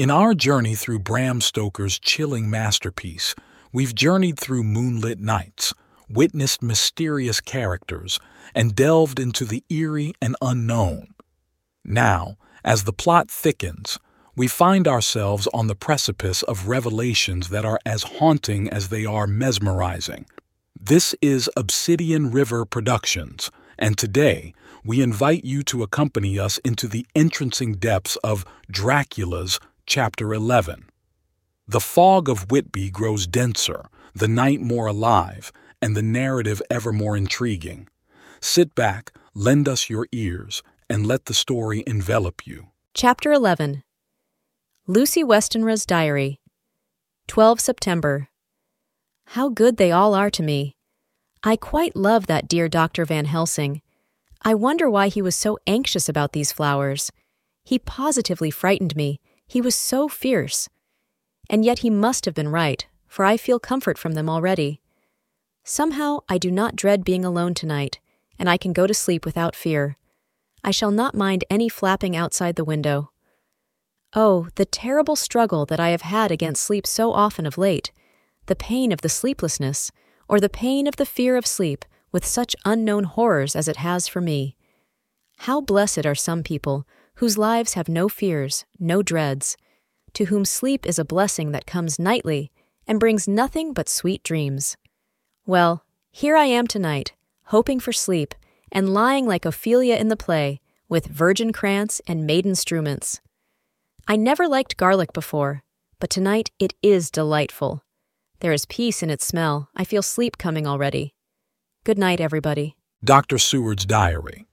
In our journey through Bram Stoker's chilling masterpiece, we've journeyed through moonlit nights, witnessed mysterious characters, and delved into the eerie and unknown. Now, as the plot thickens, we find ourselves on the precipice of revelations that are as haunting as they are mesmerizing. This is Obsidian River Productions, and today we invite you to accompany us into the entrancing depths of Dracula's Chapter 11. The fog of Whitby grows denser, the night more alive, and the narrative ever more intriguing. Sit back, lend us your ears, and let the story envelop you. Chapter 11 Lucy Westenra's Diary 12 September How good they all are to me. I quite love that dear Dr. Van Helsing. I wonder why he was so anxious about these flowers. He positively frightened me. He was so fierce. And yet he must have been right, for I feel comfort from them already. Somehow I do not dread being alone tonight, and I can go to sleep without fear. I shall not mind any flapping outside the window. Oh, the terrible struggle that I have had against sleep so often of late, the pain of the sleeplessness, or the pain of the fear of sleep, with such unknown horrors as it has for me. How blessed are some people whose lives have no fears, no dreads, to whom sleep is a blessing that comes nightly and brings nothing but sweet dreams. Well, here I am tonight, hoping for sleep, and lying like Ophelia in the play, with virgin crants and maiden strewments. I never liked garlic before, but tonight it is delightful. There is peace in its smell. I feel sleep coming already. Good night, everybody. Dr. Seward's Diary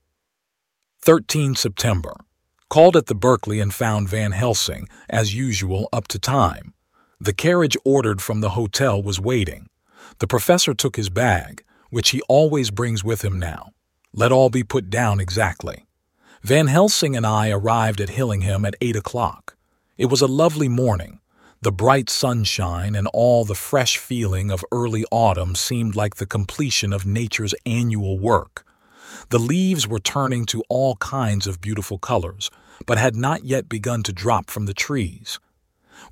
13 September. Called at the Berkeley and found Van Helsing, as usual, up to time. The carriage ordered from the hotel was waiting. The professor took his bag, which he always brings with him now. Let all be put down exactly. Van Helsing and I arrived at Hillingham at eight o'clock. It was a lovely morning. The bright sunshine and all the fresh feeling of early autumn seemed like the completion of nature's annual work. The leaves were turning to all kinds of beautiful colors, but had not yet begun to drop from the trees.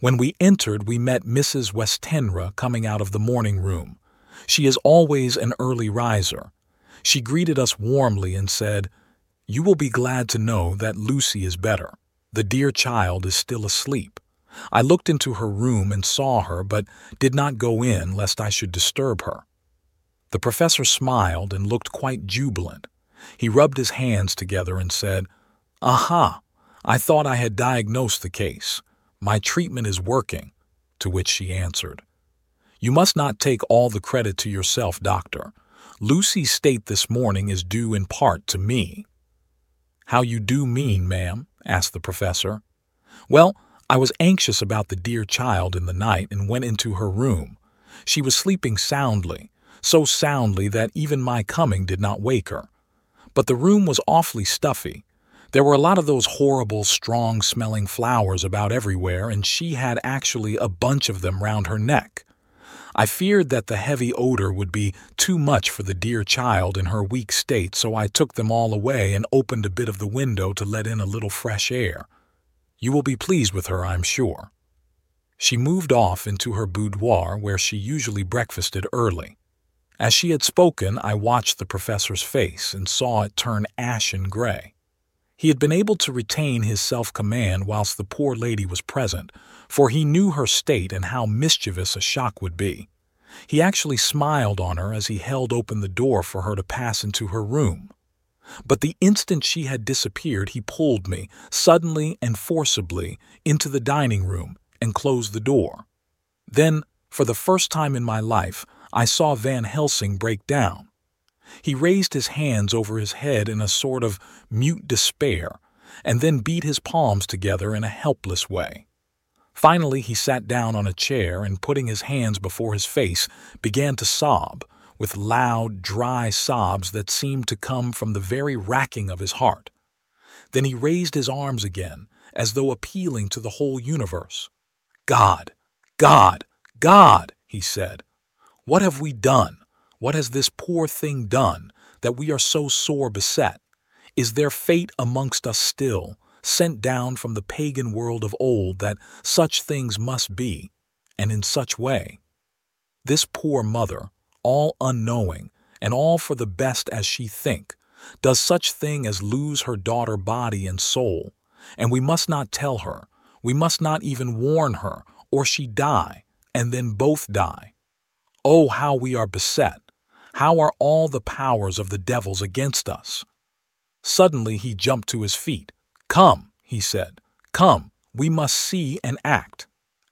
When we entered, we met Mrs. Westenra coming out of the morning room. She is always an early riser. She greeted us warmly and said, You will be glad to know that Lucy is better. The dear child is still asleep. I looked into her room and saw her, but did not go in lest I should disturb her. The professor smiled and looked quite jubilant. He rubbed his hands together and said, Aha! I thought I had diagnosed the case. My treatment is working. To which she answered, You must not take all the credit to yourself, doctor. Lucy's state this morning is due in part to me. How you do mean, ma'am? asked the professor. Well, I was anxious about the dear child in the night and went into her room. She was sleeping soundly, so soundly that even my coming did not wake her. But the room was awfully stuffy. There were a lot of those horrible, strong smelling flowers about everywhere, and she had actually a bunch of them round her neck. I feared that the heavy odor would be too much for the dear child in her weak state, so I took them all away and opened a bit of the window to let in a little fresh air. You will be pleased with her, I'm sure. She moved off into her boudoir where she usually breakfasted early. As she had spoken, I watched the professor's face and saw it turn ashen gray. He had been able to retain his self command whilst the poor lady was present, for he knew her state and how mischievous a shock would be. He actually smiled on her as he held open the door for her to pass into her room. But the instant she had disappeared, he pulled me, suddenly and forcibly, into the dining room and closed the door. Then, for the first time in my life, I saw Van Helsing break down. He raised his hands over his head in a sort of mute despair, and then beat his palms together in a helpless way. Finally, he sat down on a chair and, putting his hands before his face, began to sob, with loud, dry sobs that seemed to come from the very racking of his heart. Then he raised his arms again, as though appealing to the whole universe. God, God, God, he said, what have we done? What has this poor thing done that we are so sore beset? Is there fate amongst us still, sent down from the pagan world of old that such things must be, and in such way. This poor mother, all unknowing, and all for the best as she think, does such thing as lose her daughter body and soul, and we must not tell her, we must not even warn her, or she die, and then both die. Oh, how we are beset! How are all the powers of the devils against us? Suddenly he jumped to his feet. Come, he said, come, we must see and act.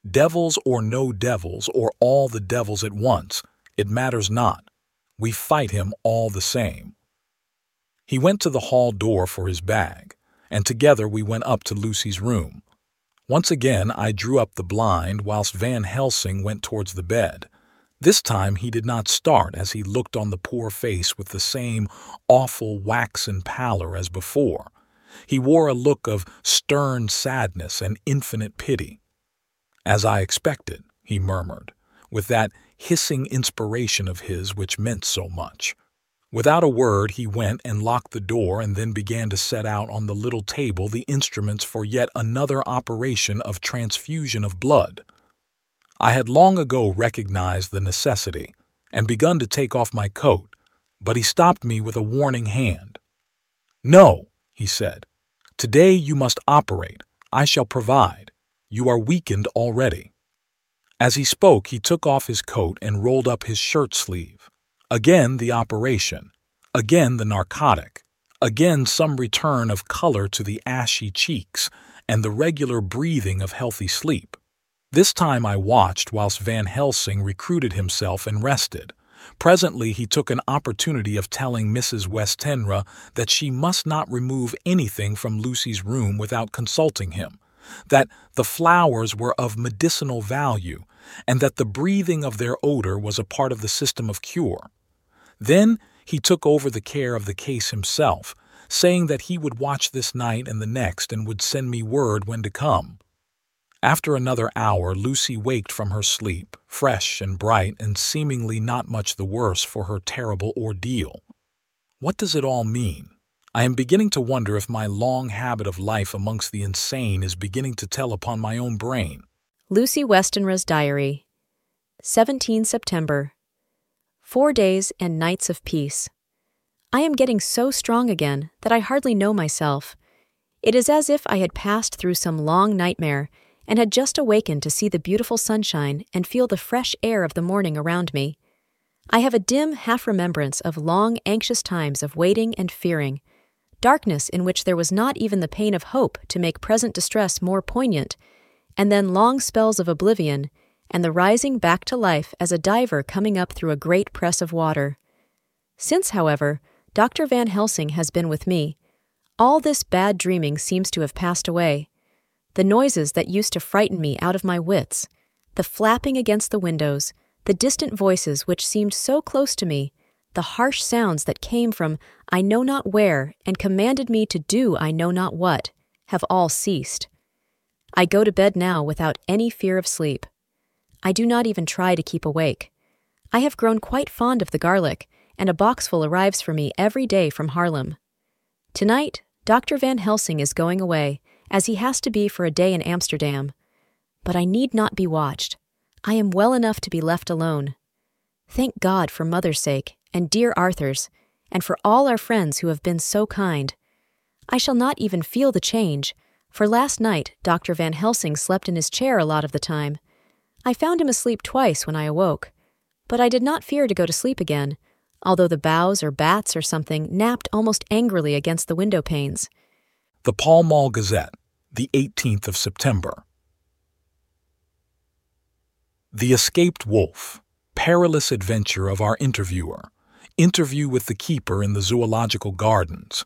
Devils or no devils, or all the devils at once, it matters not. We fight him all the same. He went to the hall door for his bag, and together we went up to Lucy's room. Once again I drew up the blind whilst Van Helsing went towards the bed. This time he did not start as he looked on the poor face with the same awful waxen pallor as before. He wore a look of stern sadness and infinite pity. As I expected, he murmured, with that hissing inspiration of his which meant so much. Without a word, he went and locked the door and then began to set out on the little table the instruments for yet another operation of transfusion of blood. I had long ago recognized the necessity and begun to take off my coat, but he stopped me with a warning hand. No, he said. Today you must operate. I shall provide. You are weakened already. As he spoke, he took off his coat and rolled up his shirt sleeve. Again the operation, again the narcotic, again some return of color to the ashy cheeks, and the regular breathing of healthy sleep. This time I watched whilst Van Helsing recruited himself and rested. Presently he took an opportunity of telling Mrs. Westenra that she must not remove anything from Lucy's room without consulting him, that the flowers were of medicinal value, and that the breathing of their odor was a part of the system of cure. Then he took over the care of the case himself, saying that he would watch this night and the next and would send me word when to come. After another hour, Lucy waked from her sleep, fresh and bright and seemingly not much the worse for her terrible ordeal. What does it all mean? I am beginning to wonder if my long habit of life amongst the insane is beginning to tell upon my own brain. Lucy Westenra's Diary 17 September Four days and nights of peace. I am getting so strong again that I hardly know myself. It is as if I had passed through some long nightmare and had just awakened to see the beautiful sunshine and feel the fresh air of the morning around me. I have a dim half remembrance of long, anxious times of waiting and fearing, darkness in which there was not even the pain of hope to make present distress more poignant, and then long spells of oblivion and the rising back to life as a diver coming up through a great press of water. Since, however, Dr. Van Helsing has been with me, all this bad dreaming seems to have passed away. The noises that used to frighten me out of my wits, the flapping against the windows, the distant voices which seemed so close to me, the harsh sounds that came from I know not where and commanded me to do I know not what, have all ceased. I go to bed now without any fear of sleep. I do not even try to keep awake. I have grown quite fond of the garlic, and a boxful arrives for me every day from Haarlem. Tonight, Dr. Van Helsing is going away, as he has to be for a day in Amsterdam. But I need not be watched. I am well enough to be left alone. Thank God for mother's sake, and dear Arthur's, and for all our friends who have been so kind. I shall not even feel the change, for last night Dr. Van Helsing slept in his chair a lot of the time, I found him asleep twice when I awoke, but I did not fear to go to sleep again, although the boughs or bats or something napped almost angrily against the window panes. The Pall Mall Gazette, the 18th of September. The Escaped Wolf, Perilous Adventure of Our Interviewer, Interview with the Keeper in the Zoological Gardens,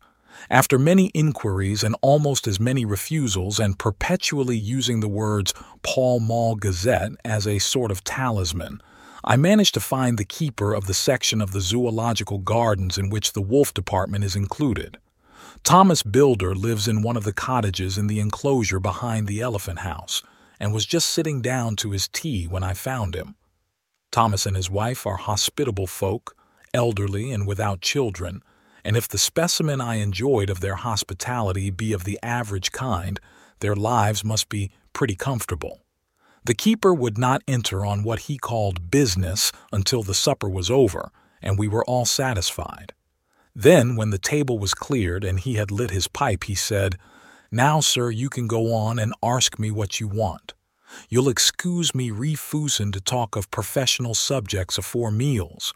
after many inquiries and almost as many refusals, and perpetually using the words Pall Mall Gazette as a sort of talisman, I managed to find the keeper of the section of the zoological gardens in which the wolf department is included. Thomas Bilder lives in one of the cottages in the enclosure behind the elephant house and was just sitting down to his tea when I found him. Thomas and his wife are hospitable folk, elderly and without children, and if the specimen I enjoyed of their hospitality be of the average kind, their lives must be pretty comfortable. The keeper would not enter on what he called business until the supper was over, and we were all satisfied. Then, when the table was cleared and he had lit his pipe, he said, Now, sir, you can go on and ask me what you want. You'll excuse me refusin to talk of professional subjects afore meals.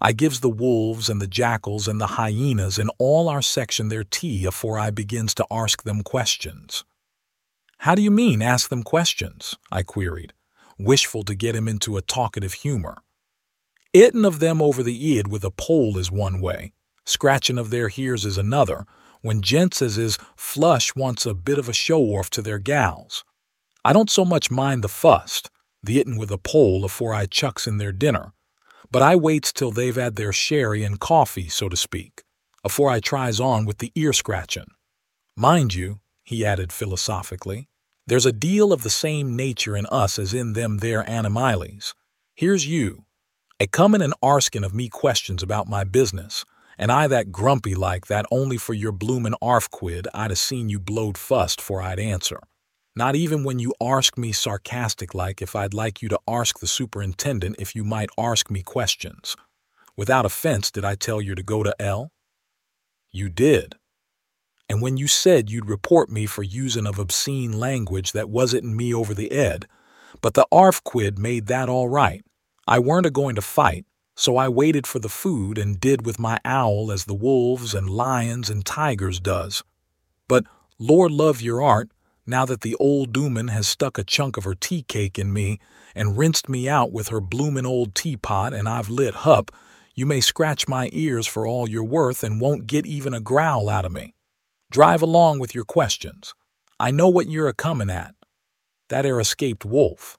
I gives the wolves and the jackals and the hyenas and all our section their tea afore I begins to ask them questions. How do you mean, ask them questions? I queried, wishful to get him into a talkative humor. Ittin' of them over the ead with a pole is one way, scratchin' of their hears is another, when gents as is flush wants a bit of a show-off to their gals. I don't so much mind the fust, the ittin' with a pole afore I chucks in their dinner, but I waits till they've had their sherry and coffee, so to speak, afore I tries on with the ear scratchin'. Mind you, he added philosophically, there's a deal of the same nature in us as in them there animiles. Here's you, a comin' and arskin' of me questions about my business, and I that grumpy like that only for your bloomin' arfquid I'd a seen you blowed fust for I'd answer. Not even when you arsk me sarcastic like if I'd like you to arsk the superintendent if you might arsk me questions. Without offense, did I tell you to go to L? You did. And when you said you'd report me for using of obscene language that wasn't me over the ed, but the arfquid made that all right. I weren't a going to fight, so I waited for the food and did with my owl as the wolves and lions and tigers does. But, Lord love your art, now that the old dooman has stuck a chunk of her tea cake in me and rinsed me out with her bloomin' old teapot and I've lit hup, you may scratch my ears for all you're worth and won't get even a growl out of me. Drive along with your questions. I know what you're a comin' at. That ere escaped wolf.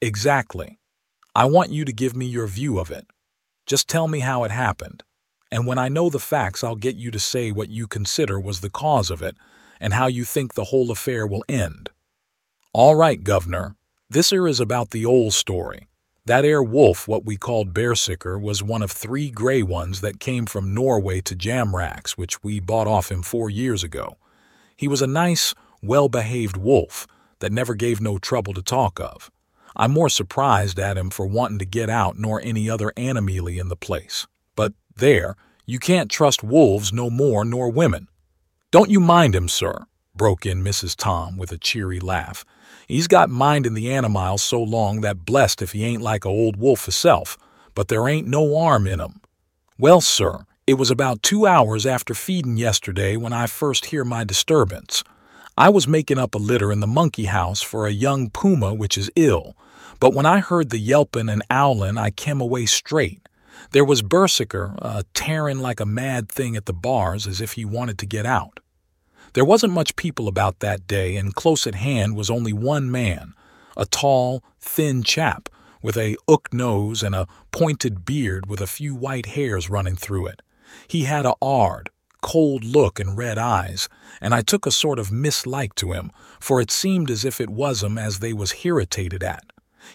Exactly. I want you to give me your view of it. Just tell me how it happened. And when I know the facts, I'll get you to say what you consider was the cause of it and how you think the whole affair will end. All right, Governor. This ere is about the old story. That ere wolf, what we called Bersicker, was one of three gray ones that came from Norway to Jamrach's, which we bought off him four years ago. He was a nice, well-behaved wolf that never gave no trouble to talk of. I'm more surprised at him for wanting to get out nor any other animaly in the place. But there, you can't trust wolves no more nor women. Don't you mind him, sir, broke in Mrs. Tom with a cheery laugh. He's got mind in the animals so long that blessed if he ain't like a old wolf hisself, but there ain't no arm in him. Well, sir, it was about two hours after feedin' yesterday when I first hear my disturbance. I was making up a litter in the monkey house for a young puma which is ill, but when I heard the yelpin' and owlin' I came away straight. There was Bersicker, uh, tearing like a mad thing at the bars as if he wanted to get out. There wasn't much people about that day, and close at hand was only one man, a tall, thin chap with a hook nose and a pointed beard with a few white hairs running through it. He had a hard, cold look and red eyes, and I took a sort of mislike to him, for it seemed as if it was him as they was irritated at.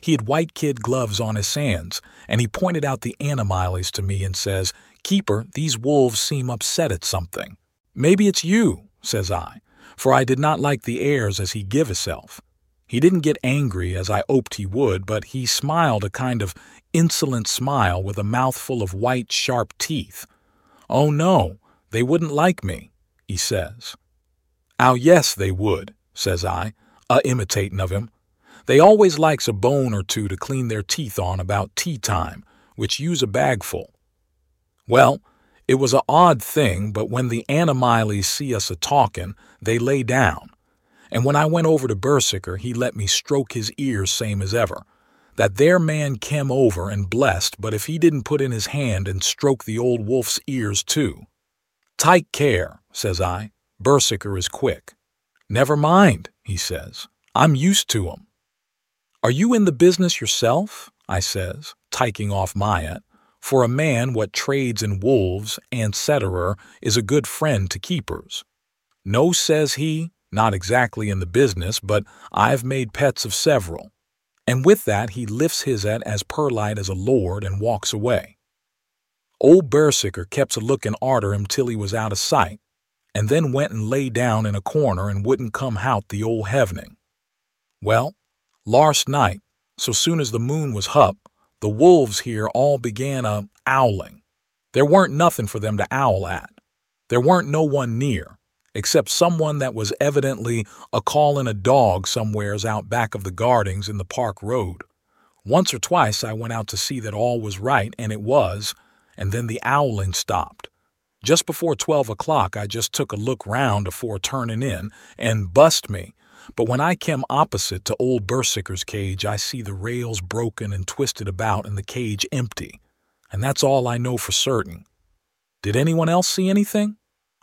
He had white kid gloves on his hands, and he pointed out the animales to me and says, Keeper, these wolves seem upset at something. Maybe it's you, says I, for I did not like the airs as he give hisself. He didn't get angry as I hoped he would, but he smiled a kind of insolent smile with a mouthful of white, sharp teeth. Oh no, they wouldn't like me, he says. Oh yes, they would, says I, a imitatin' of him. They always likes a bone or two to clean their teeth on about tea time, which use a bagful. Well, it was a odd thing, but when the animales see us a talkin', they lay down. And when I went over to Bersicker, he let me stroke his ears same as ever. That there man kem over and blessed, but if he didn't put in his hand and stroke the old wolf's ears too. Take care, says I. Bersicker is quick. Never mind, he says. I'm used to 'em. Are you in the business yourself? I says, taking off my hat. For a man what trades in wolves, and cetera, is a good friend to keepers. No, says he, not exactly in the business, but I've made pets of several. And with that he lifts his hat as perlite as a lord and walks away. Old Bersicker kept a looking arter him till he was out of sight, and then went and lay down in a corner and wouldn't come hout the old hevening. Well, last night, so soon as the moon was hup, the wolves here all began a owling. There weren't nothing for them to owl at. There weren't no one near, except someone that was evidently a callin' a dog somewheres out back of the gardings in the park road. Once or twice I went out to see that all was right, and it was, and then the owling stopped. Just before twelve o'clock I just took a look round afore turnin' in, and bust me, but when I kem opposite to old Bersicker's cage I see the rails broken and twisted about and the cage empty, and that's all I know for certain. Did anyone else see anything?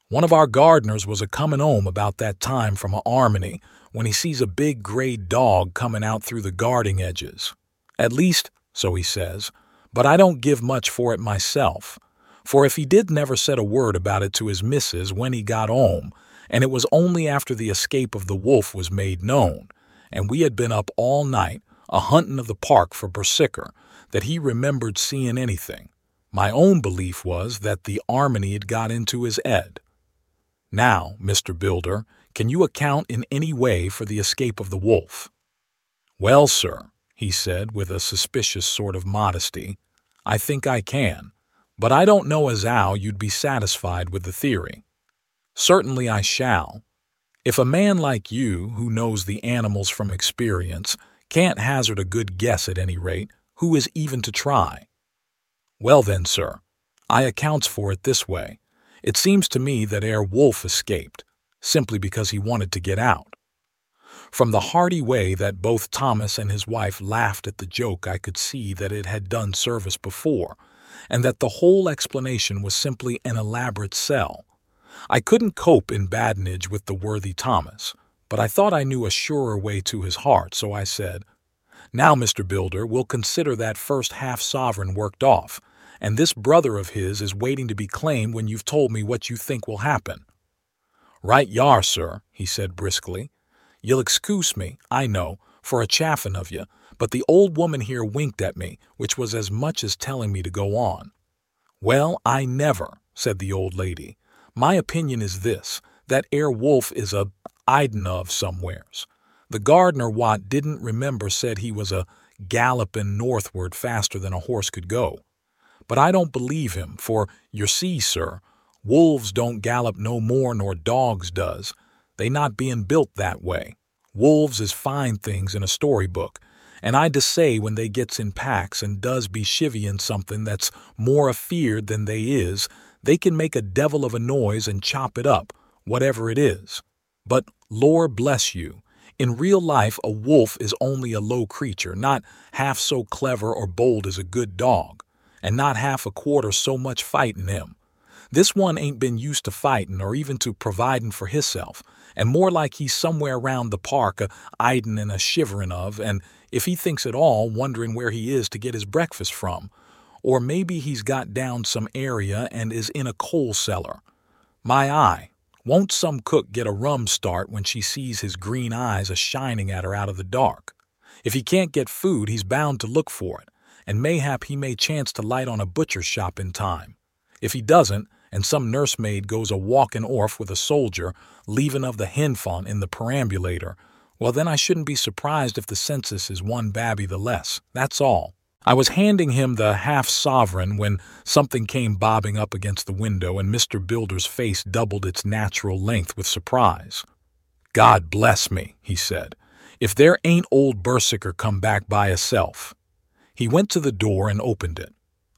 One of our gardeners was a comin' home about that time from a armony when he sees a big gray dog comin' out through the guarding edges. At least, so he says, but I don't give much for it myself. For if he did never said a word about it to his missus when he got home, and it was only after the escape of the wolf was made known, and we had been up all night a huntin' of the park for Bersicker, that he remembered seeing anything. My own belief was that the armony had got into his head. Now, Mr. Bilder, can you account in any way for the escape of the wolf? Well, sir, he said with a suspicious sort of modesty, I think I can, but I don't know as how you'd be satisfied with the theory. Certainly I shall. If a man like you, who knows the animals from experience, can't hazard a good guess at any rate, who is even to try? Well then, sir, I accounts for it this way. It seems to me that Herr Wolf escaped, simply because he wanted to get out. From the hearty way that both Thomas and his wife laughed at the joke, I could see that it had done service before, and that the whole explanation was simply an elaborate sell. I couldn't cope in badinage with the worthy Thomas, but I thought I knew a surer way to his heart, so I said, Now, Mr. Bilder, we'll consider that first half sovereign worked off, and this brother of his is waiting to be claimed when you've told me what you think will happen. Right yar, sir, he said briskly. You'll excuse me, I know, for a chaffin' of you, but the old woman here winked at me, which was as much as telling me to go on. Well, I never, said the old lady. My opinion is this, that Herr Wolf is a idin of somewheres. The gardener Watt didn't remember said he was a gallopin' northward faster than a horse could go. But I don't believe him, for, you see, sir, wolves don't gallop no more nor dogs does, they not bein' built that way. Wolves is fine things in a storybook, and I say when they gets in packs and does be chivvyin' something that's more afeard than they is, they can make a devil of a noise and chop it up, whatever it is. But, Lor bless you, in real life a wolf is only a low creature, not half so clever or bold as a good dog and not half a quarter so much fightin' him. This one ain't been used to fightin' or even to providin' for hisself, and more like he's somewhere round the park a idin' and a shiverin' of, and if he thinks at all, wondering where he is to get his breakfast from. Or maybe he's got down some area and is in a coal cellar. My eye, won't some cook get a rum start when she sees his green eyes a shining at her out of the dark? If he can't get food, he's bound to look for it, and mayhap he may chance to light on a butcher's shop in time. If he doesn't, and some nursemaid goes a walkin' orf with a soldier, leavin' of the hinfant in the perambulator, well, then I shouldn't be surprised if the census is one babby the less. That's all. I was handing him the half sovereign when something came bobbing up against the window, and Mr. Bilder's face doubled its natural length with surprise. God bless me, he said, if there ain't old Bersicker come back by hisself. He went to the door and opened it.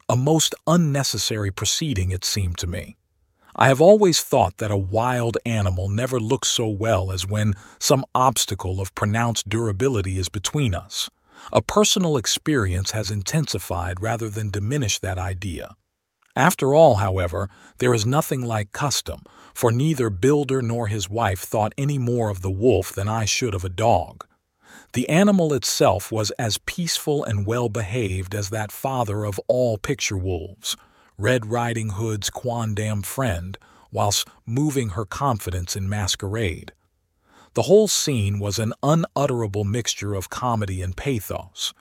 A most unnecessary proceeding, it seemed to me. I have always thought that a wild animal never looks so well as when some obstacle of pronounced durability is between us. A personal experience has intensified rather than diminished that idea. After all, however, there is nothing like custom, for neither Bilder nor his wife thought any more of the wolf than I should of a dog. The animal itself was as peaceful and well behaved as that father of all picture wolves, Red Riding Hood's quondam friend, whilst moving her confidence in masquerade. The whole scene was an unutterable mixture of comedy and pathos.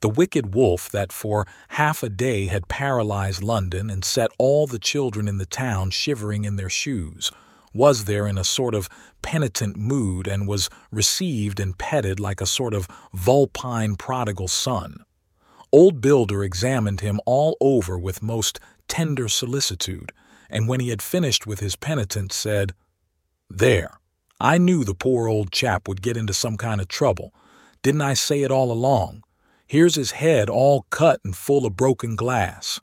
The wicked wolf that for half a day had paralyzed London and set all the children in the town shivering in their shoes, was there in a sort of penitent mood and was received and petted like a sort of vulpine prodigal son. Old Bilder examined him all over with most tender solicitude, and when he had finished with his penitence, said, There, I knew the poor old chap would get into some kind of trouble. Didn't I say it all along? Here's his head all cut and full of broken glass.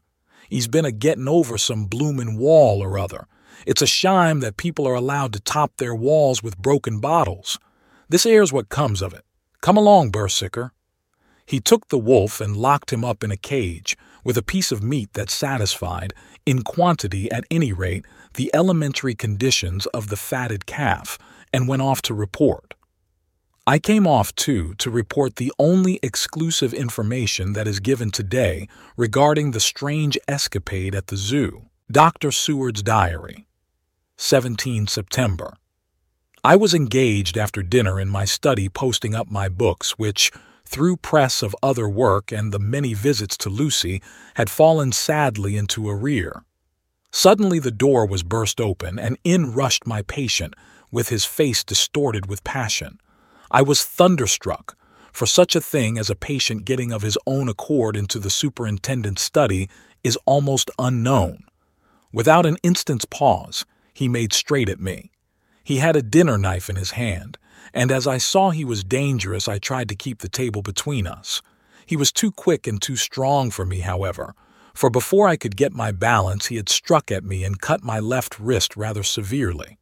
He's been a getting over some bloomin' wall or other. It's a shame that people are allowed to top their walls with broken bottles. This here's what comes of it. Come along, Bersicker. He took the wolf and locked him up in a cage, with a piece of meat that satisfied, in quantity at any rate, the elementary conditions of the fatted calf, and went off to report. I came off, too, to report the only exclusive information that is given today regarding the strange escapade at the zoo Dr. Seward's Diary. 17 September. I was engaged after dinner in my study posting up my books, which, through press of other work and the many visits to Lucy, had fallen sadly into arrear. Suddenly the door was burst open, and in rushed my patient, with his face distorted with passion. I was thunderstruck, for such a thing as a patient getting of his own accord into the superintendent's study is almost unknown. Without an instant's pause, he made straight at me. He had a dinner knife in his hand, and as I saw he was dangerous, I tried to keep the table between us. He was too quick and too strong for me, however, for before I could get my balance, he had struck at me and cut my left wrist rather severely.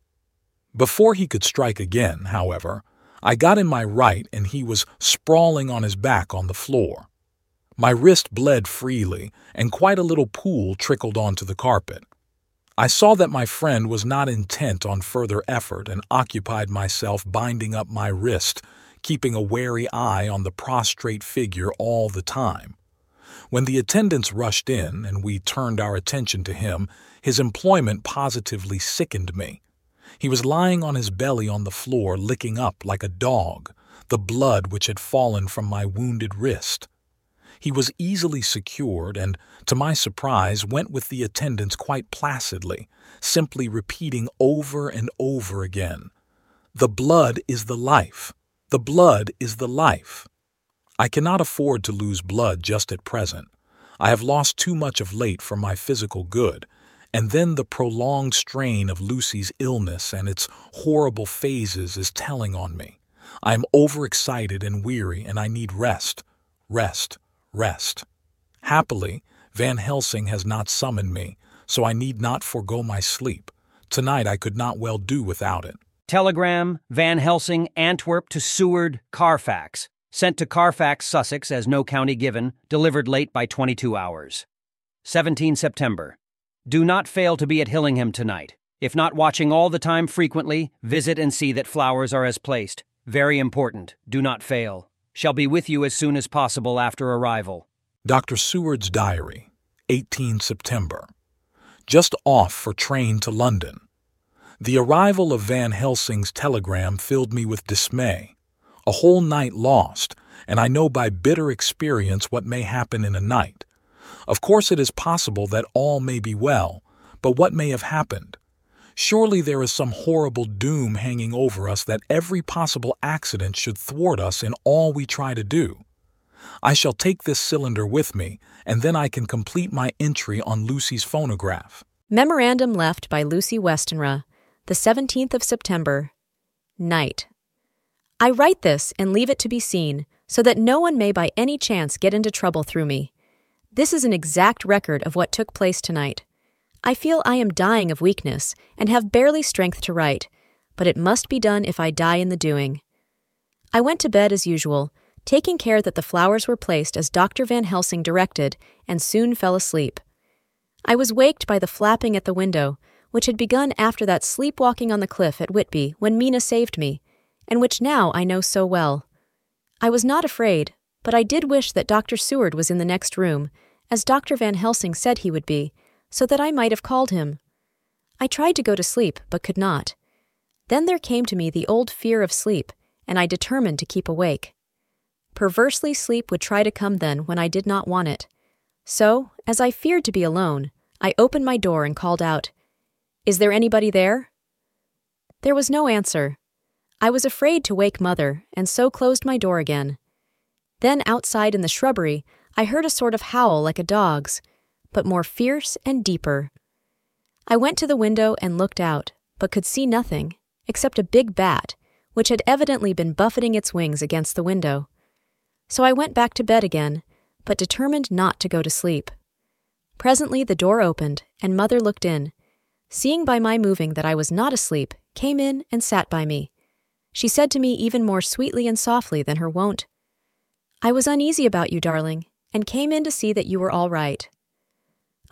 Before he could strike again, however, I got in my right and he was sprawling on his back on the floor. My wrist bled freely, and quite a little pool trickled onto the carpet. I saw that my friend was not intent on further effort and occupied myself binding up my wrist, keeping a wary eye on the prostrate figure all the time. When the attendants rushed in and we turned our attention to him, his employment positively sickened me. He was lying on his belly on the floor, licking up like a dog, the blood which had fallen from my wounded wrist. He was easily secured and, to my surprise, went with the attendants quite placidly, simply repeating over and over again, The blood is the life. The blood is the life. I cannot afford to lose blood just at present. I have lost too much of late for my physical good, and then the prolonged strain of Lucy's illness and its horrible phases is telling on me. I am overexcited and weary, and I need rest, rest, rest. Happily, Van Helsing has not summoned me, so I need not forego my sleep. Tonight I could not well do without it. Telegram, Van Helsing, Antwerp to Seward, Carfax. Sent to Carfax, Sussex, as no county given, delivered late by 22 hours. 17 September. Do not fail to be at Hillingham tonight. If not watching all the time frequently, visit and see that flowers are as placed. Very important. Do not fail. Shall be with you as soon as possible after arrival. Dr. Seward's Diary, 18 September. Just off for train to London. The arrival of Van Helsing's telegram filled me with dismay. A whole night lost, and I know by bitter experience what may happen in a night. Of course, it is possible that all may be well, but what may have happened? Surely there is some horrible doom hanging over us that every possible accident should thwart us in all we try to do. I shall take this cylinder with me, and then I can complete my entry on Lucy's phonograph. Memorandum left by Lucy Westenra, the 17th of September. Night. I write this and leave it to be seen, so that no one may by any chance get into trouble through me. This is an exact record of what took place tonight. I feel I am dying of weakness and have barely strength to write, but it must be done if I die in the doing. I went to bed as usual, taking care that the flowers were placed as Dr. Van Helsing directed, and soon fell asleep. I was waked by the flapping at the window, which had begun after that sleepwalking on the cliff at Whitby when Mina saved me, and which now I know so well. I was not afraid, but I did wish that Dr. Seward was in the next room, as Dr. Van Helsing said he would be, so that I might have called him. I tried to go to sleep, but could not. Then there came to me the old fear of sleep, and I determined to keep awake. Perversely, sleep would try to come then when I did not want it. So, as I feared to be alone, I opened my door and called out, Is there anybody there? There was no answer. I was afraid to wake Mother, and so closed my door again. Then, outside in the shrubbery, I heard a sort of howl like a dog's, but more fierce and deeper. I went to the window and looked out, but could see nothing, except a big bat, which had evidently been buffeting its wings against the window. So I went back to bed again, but determined not to go to sleep. Presently the door opened, and Mother looked in. Seeing by my moving that I was not asleep, came in and sat by me. She said to me even more sweetly and softly than her wont, I was uneasy about you, darling, and came in to see that you were all right.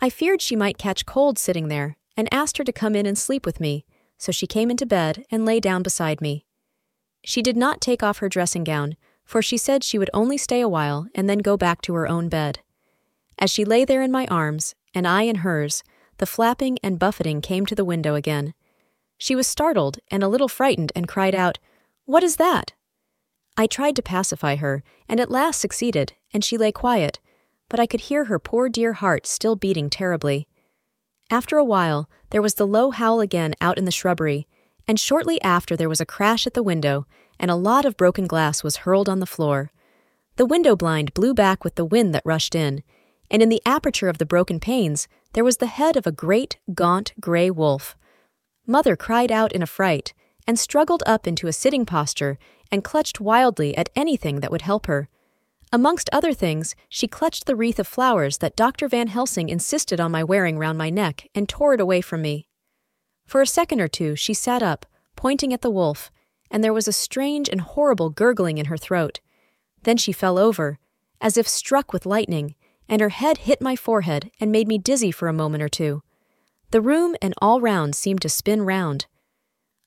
I feared she might catch cold sitting there, and asked her to come in and sleep with me, so she came into bed and lay down beside me. She did not take off her dressing gown, for she said she would only stay a while and then go back to her own bed. As she lay there in my arms, and I in hers, the flapping and buffeting came to the window again. She was startled and a little frightened and cried out, What is that? I tried to pacify her, and at last succeeded, and she lay quiet, but I could hear her poor dear heart still beating terribly. After a while, there was the low howl again out in the shrubbery, and shortly after there was a crash at the window, and a lot of broken glass was hurled on the floor. The window blind blew back with the wind that rushed in, and in the aperture of the broken panes there was the head of a great, gaunt, gray wolf. Mother cried out in affright, and struggled up into a sitting posture, and clutched wildly at anything that would help her. Amongst other things, she clutched the wreath of flowers that Dr. Van Helsing insisted on my wearing round my neck and tore it away from me. For a second or two, she sat up, pointing at the wolf, and there was a strange and horrible gurgling in her throat. Then she fell over, as if struck with lightning, and her head hit my forehead and made me dizzy for a moment or two. The room and all round seemed to spin round.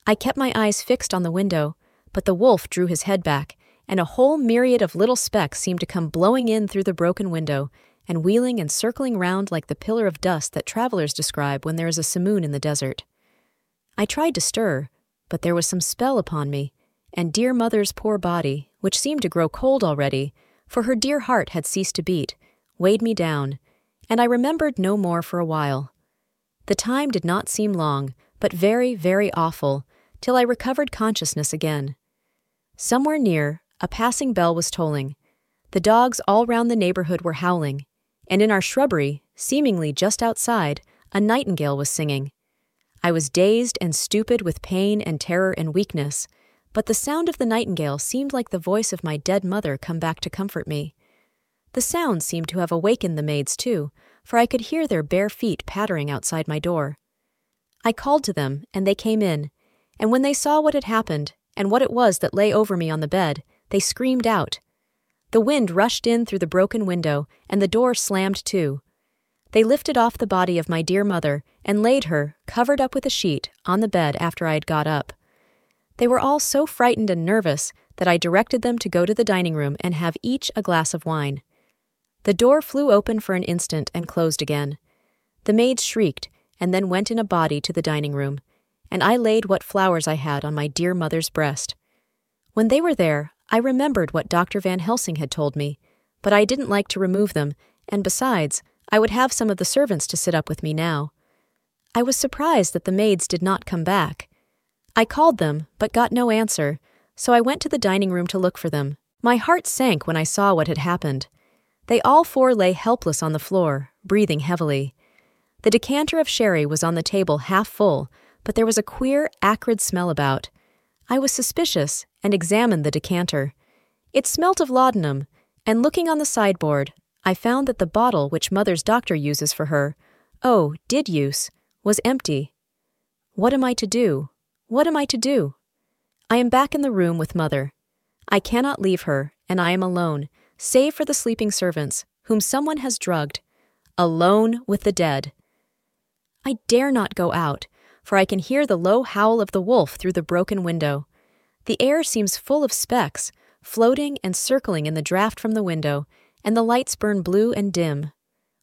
I kept my eyes fixed on the window, but the wolf drew his head back, and a whole myriad of little specks seemed to come blowing in through the broken window, and wheeling and circling round like the pillar of dust that travelers describe when there is a simoon in the desert. I tried to stir, but there was some spell upon me, and dear mother's poor body, which seemed to grow cold already, for her dear heart had ceased to beat, weighed me down, and I remembered no more for a while. The time did not seem long, but very, very awful, till I recovered consciousness again. Somewhere near, a passing bell was tolling. The dogs all round the neighborhood were howling, and in our shrubbery, seemingly just outside, a nightingale was singing. I was dazed and stupid with pain and terror and weakness, but the sound of the nightingale seemed like the voice of my dead mother come back to comfort me. The sound seemed to have awakened the maids too, for I could hear their bare feet pattering outside my door. I called to them, and they came in, and when they saw what had happened, and what it was that lay over me on the bed, they screamed out. The wind rushed in through the broken window, and the door slammed to. They lifted off the body of my dear mother and laid her, covered up with a sheet, on the bed after I had got up. They were all so frightened and nervous that I directed them to go to the dining room and have each a glass of wine. The door flew open for an instant and closed again. The maids shrieked and then went in a body to the dining room, and I laid what flowers I had on my dear mother's breast. When they were there, I remembered what Dr. Van Helsing had told me, but I didn't like to remove them, and besides, I would have some of the servants to sit up with me now. I was surprised that the maids did not come back. I called them, but got no answer, so I went to the dining room to look for them. My heart sank when I saw what had happened. They all four lay helpless on the floor, breathing heavily. The decanter of sherry was on the table half full, but there was a queer, acrid smell about. I was suspicious and examined the decanter. It smelt of laudanum, and looking on the sideboard, I found that the bottle which Mother's doctor uses for her, oh, did use, was empty. What am I to do? What am I to do? I am back in the room with Mother. I cannot leave her, and I am alone, save for the sleeping servants, whom someone has drugged. Alone with the dead. I dare not go out, for I can hear the low howl of the wolf through the broken window. The air seems full of specks, floating and circling in the draught from the window, and the lights burn blue and dim.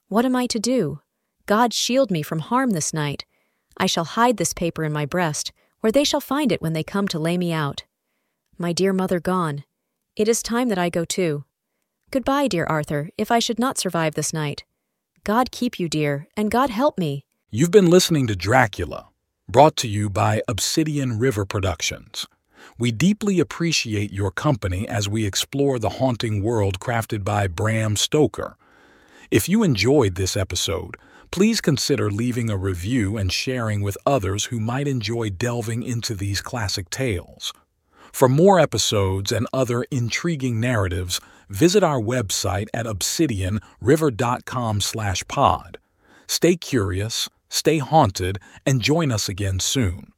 What am I to do? God shield me from harm this night. I shall hide this paper in my breast, where they shall find it when they come to lay me out. My dear mother gone. It is time that I go too. Goodbye, dear Arthur, if I should not survive this night. God keep you, dear, and God help me. You've been listening to Dracula, brought to you by Obsidian River Productions. We deeply appreciate your company as we explore the haunting world crafted by Bram Stoker. If you enjoyed this episode, please consider leaving a review and sharing with others who might enjoy delving into these classic tales. For more episodes and other intriguing narratives, visit our website at obsidianriver.com/pod. Stay curious, stay haunted, and join us again soon.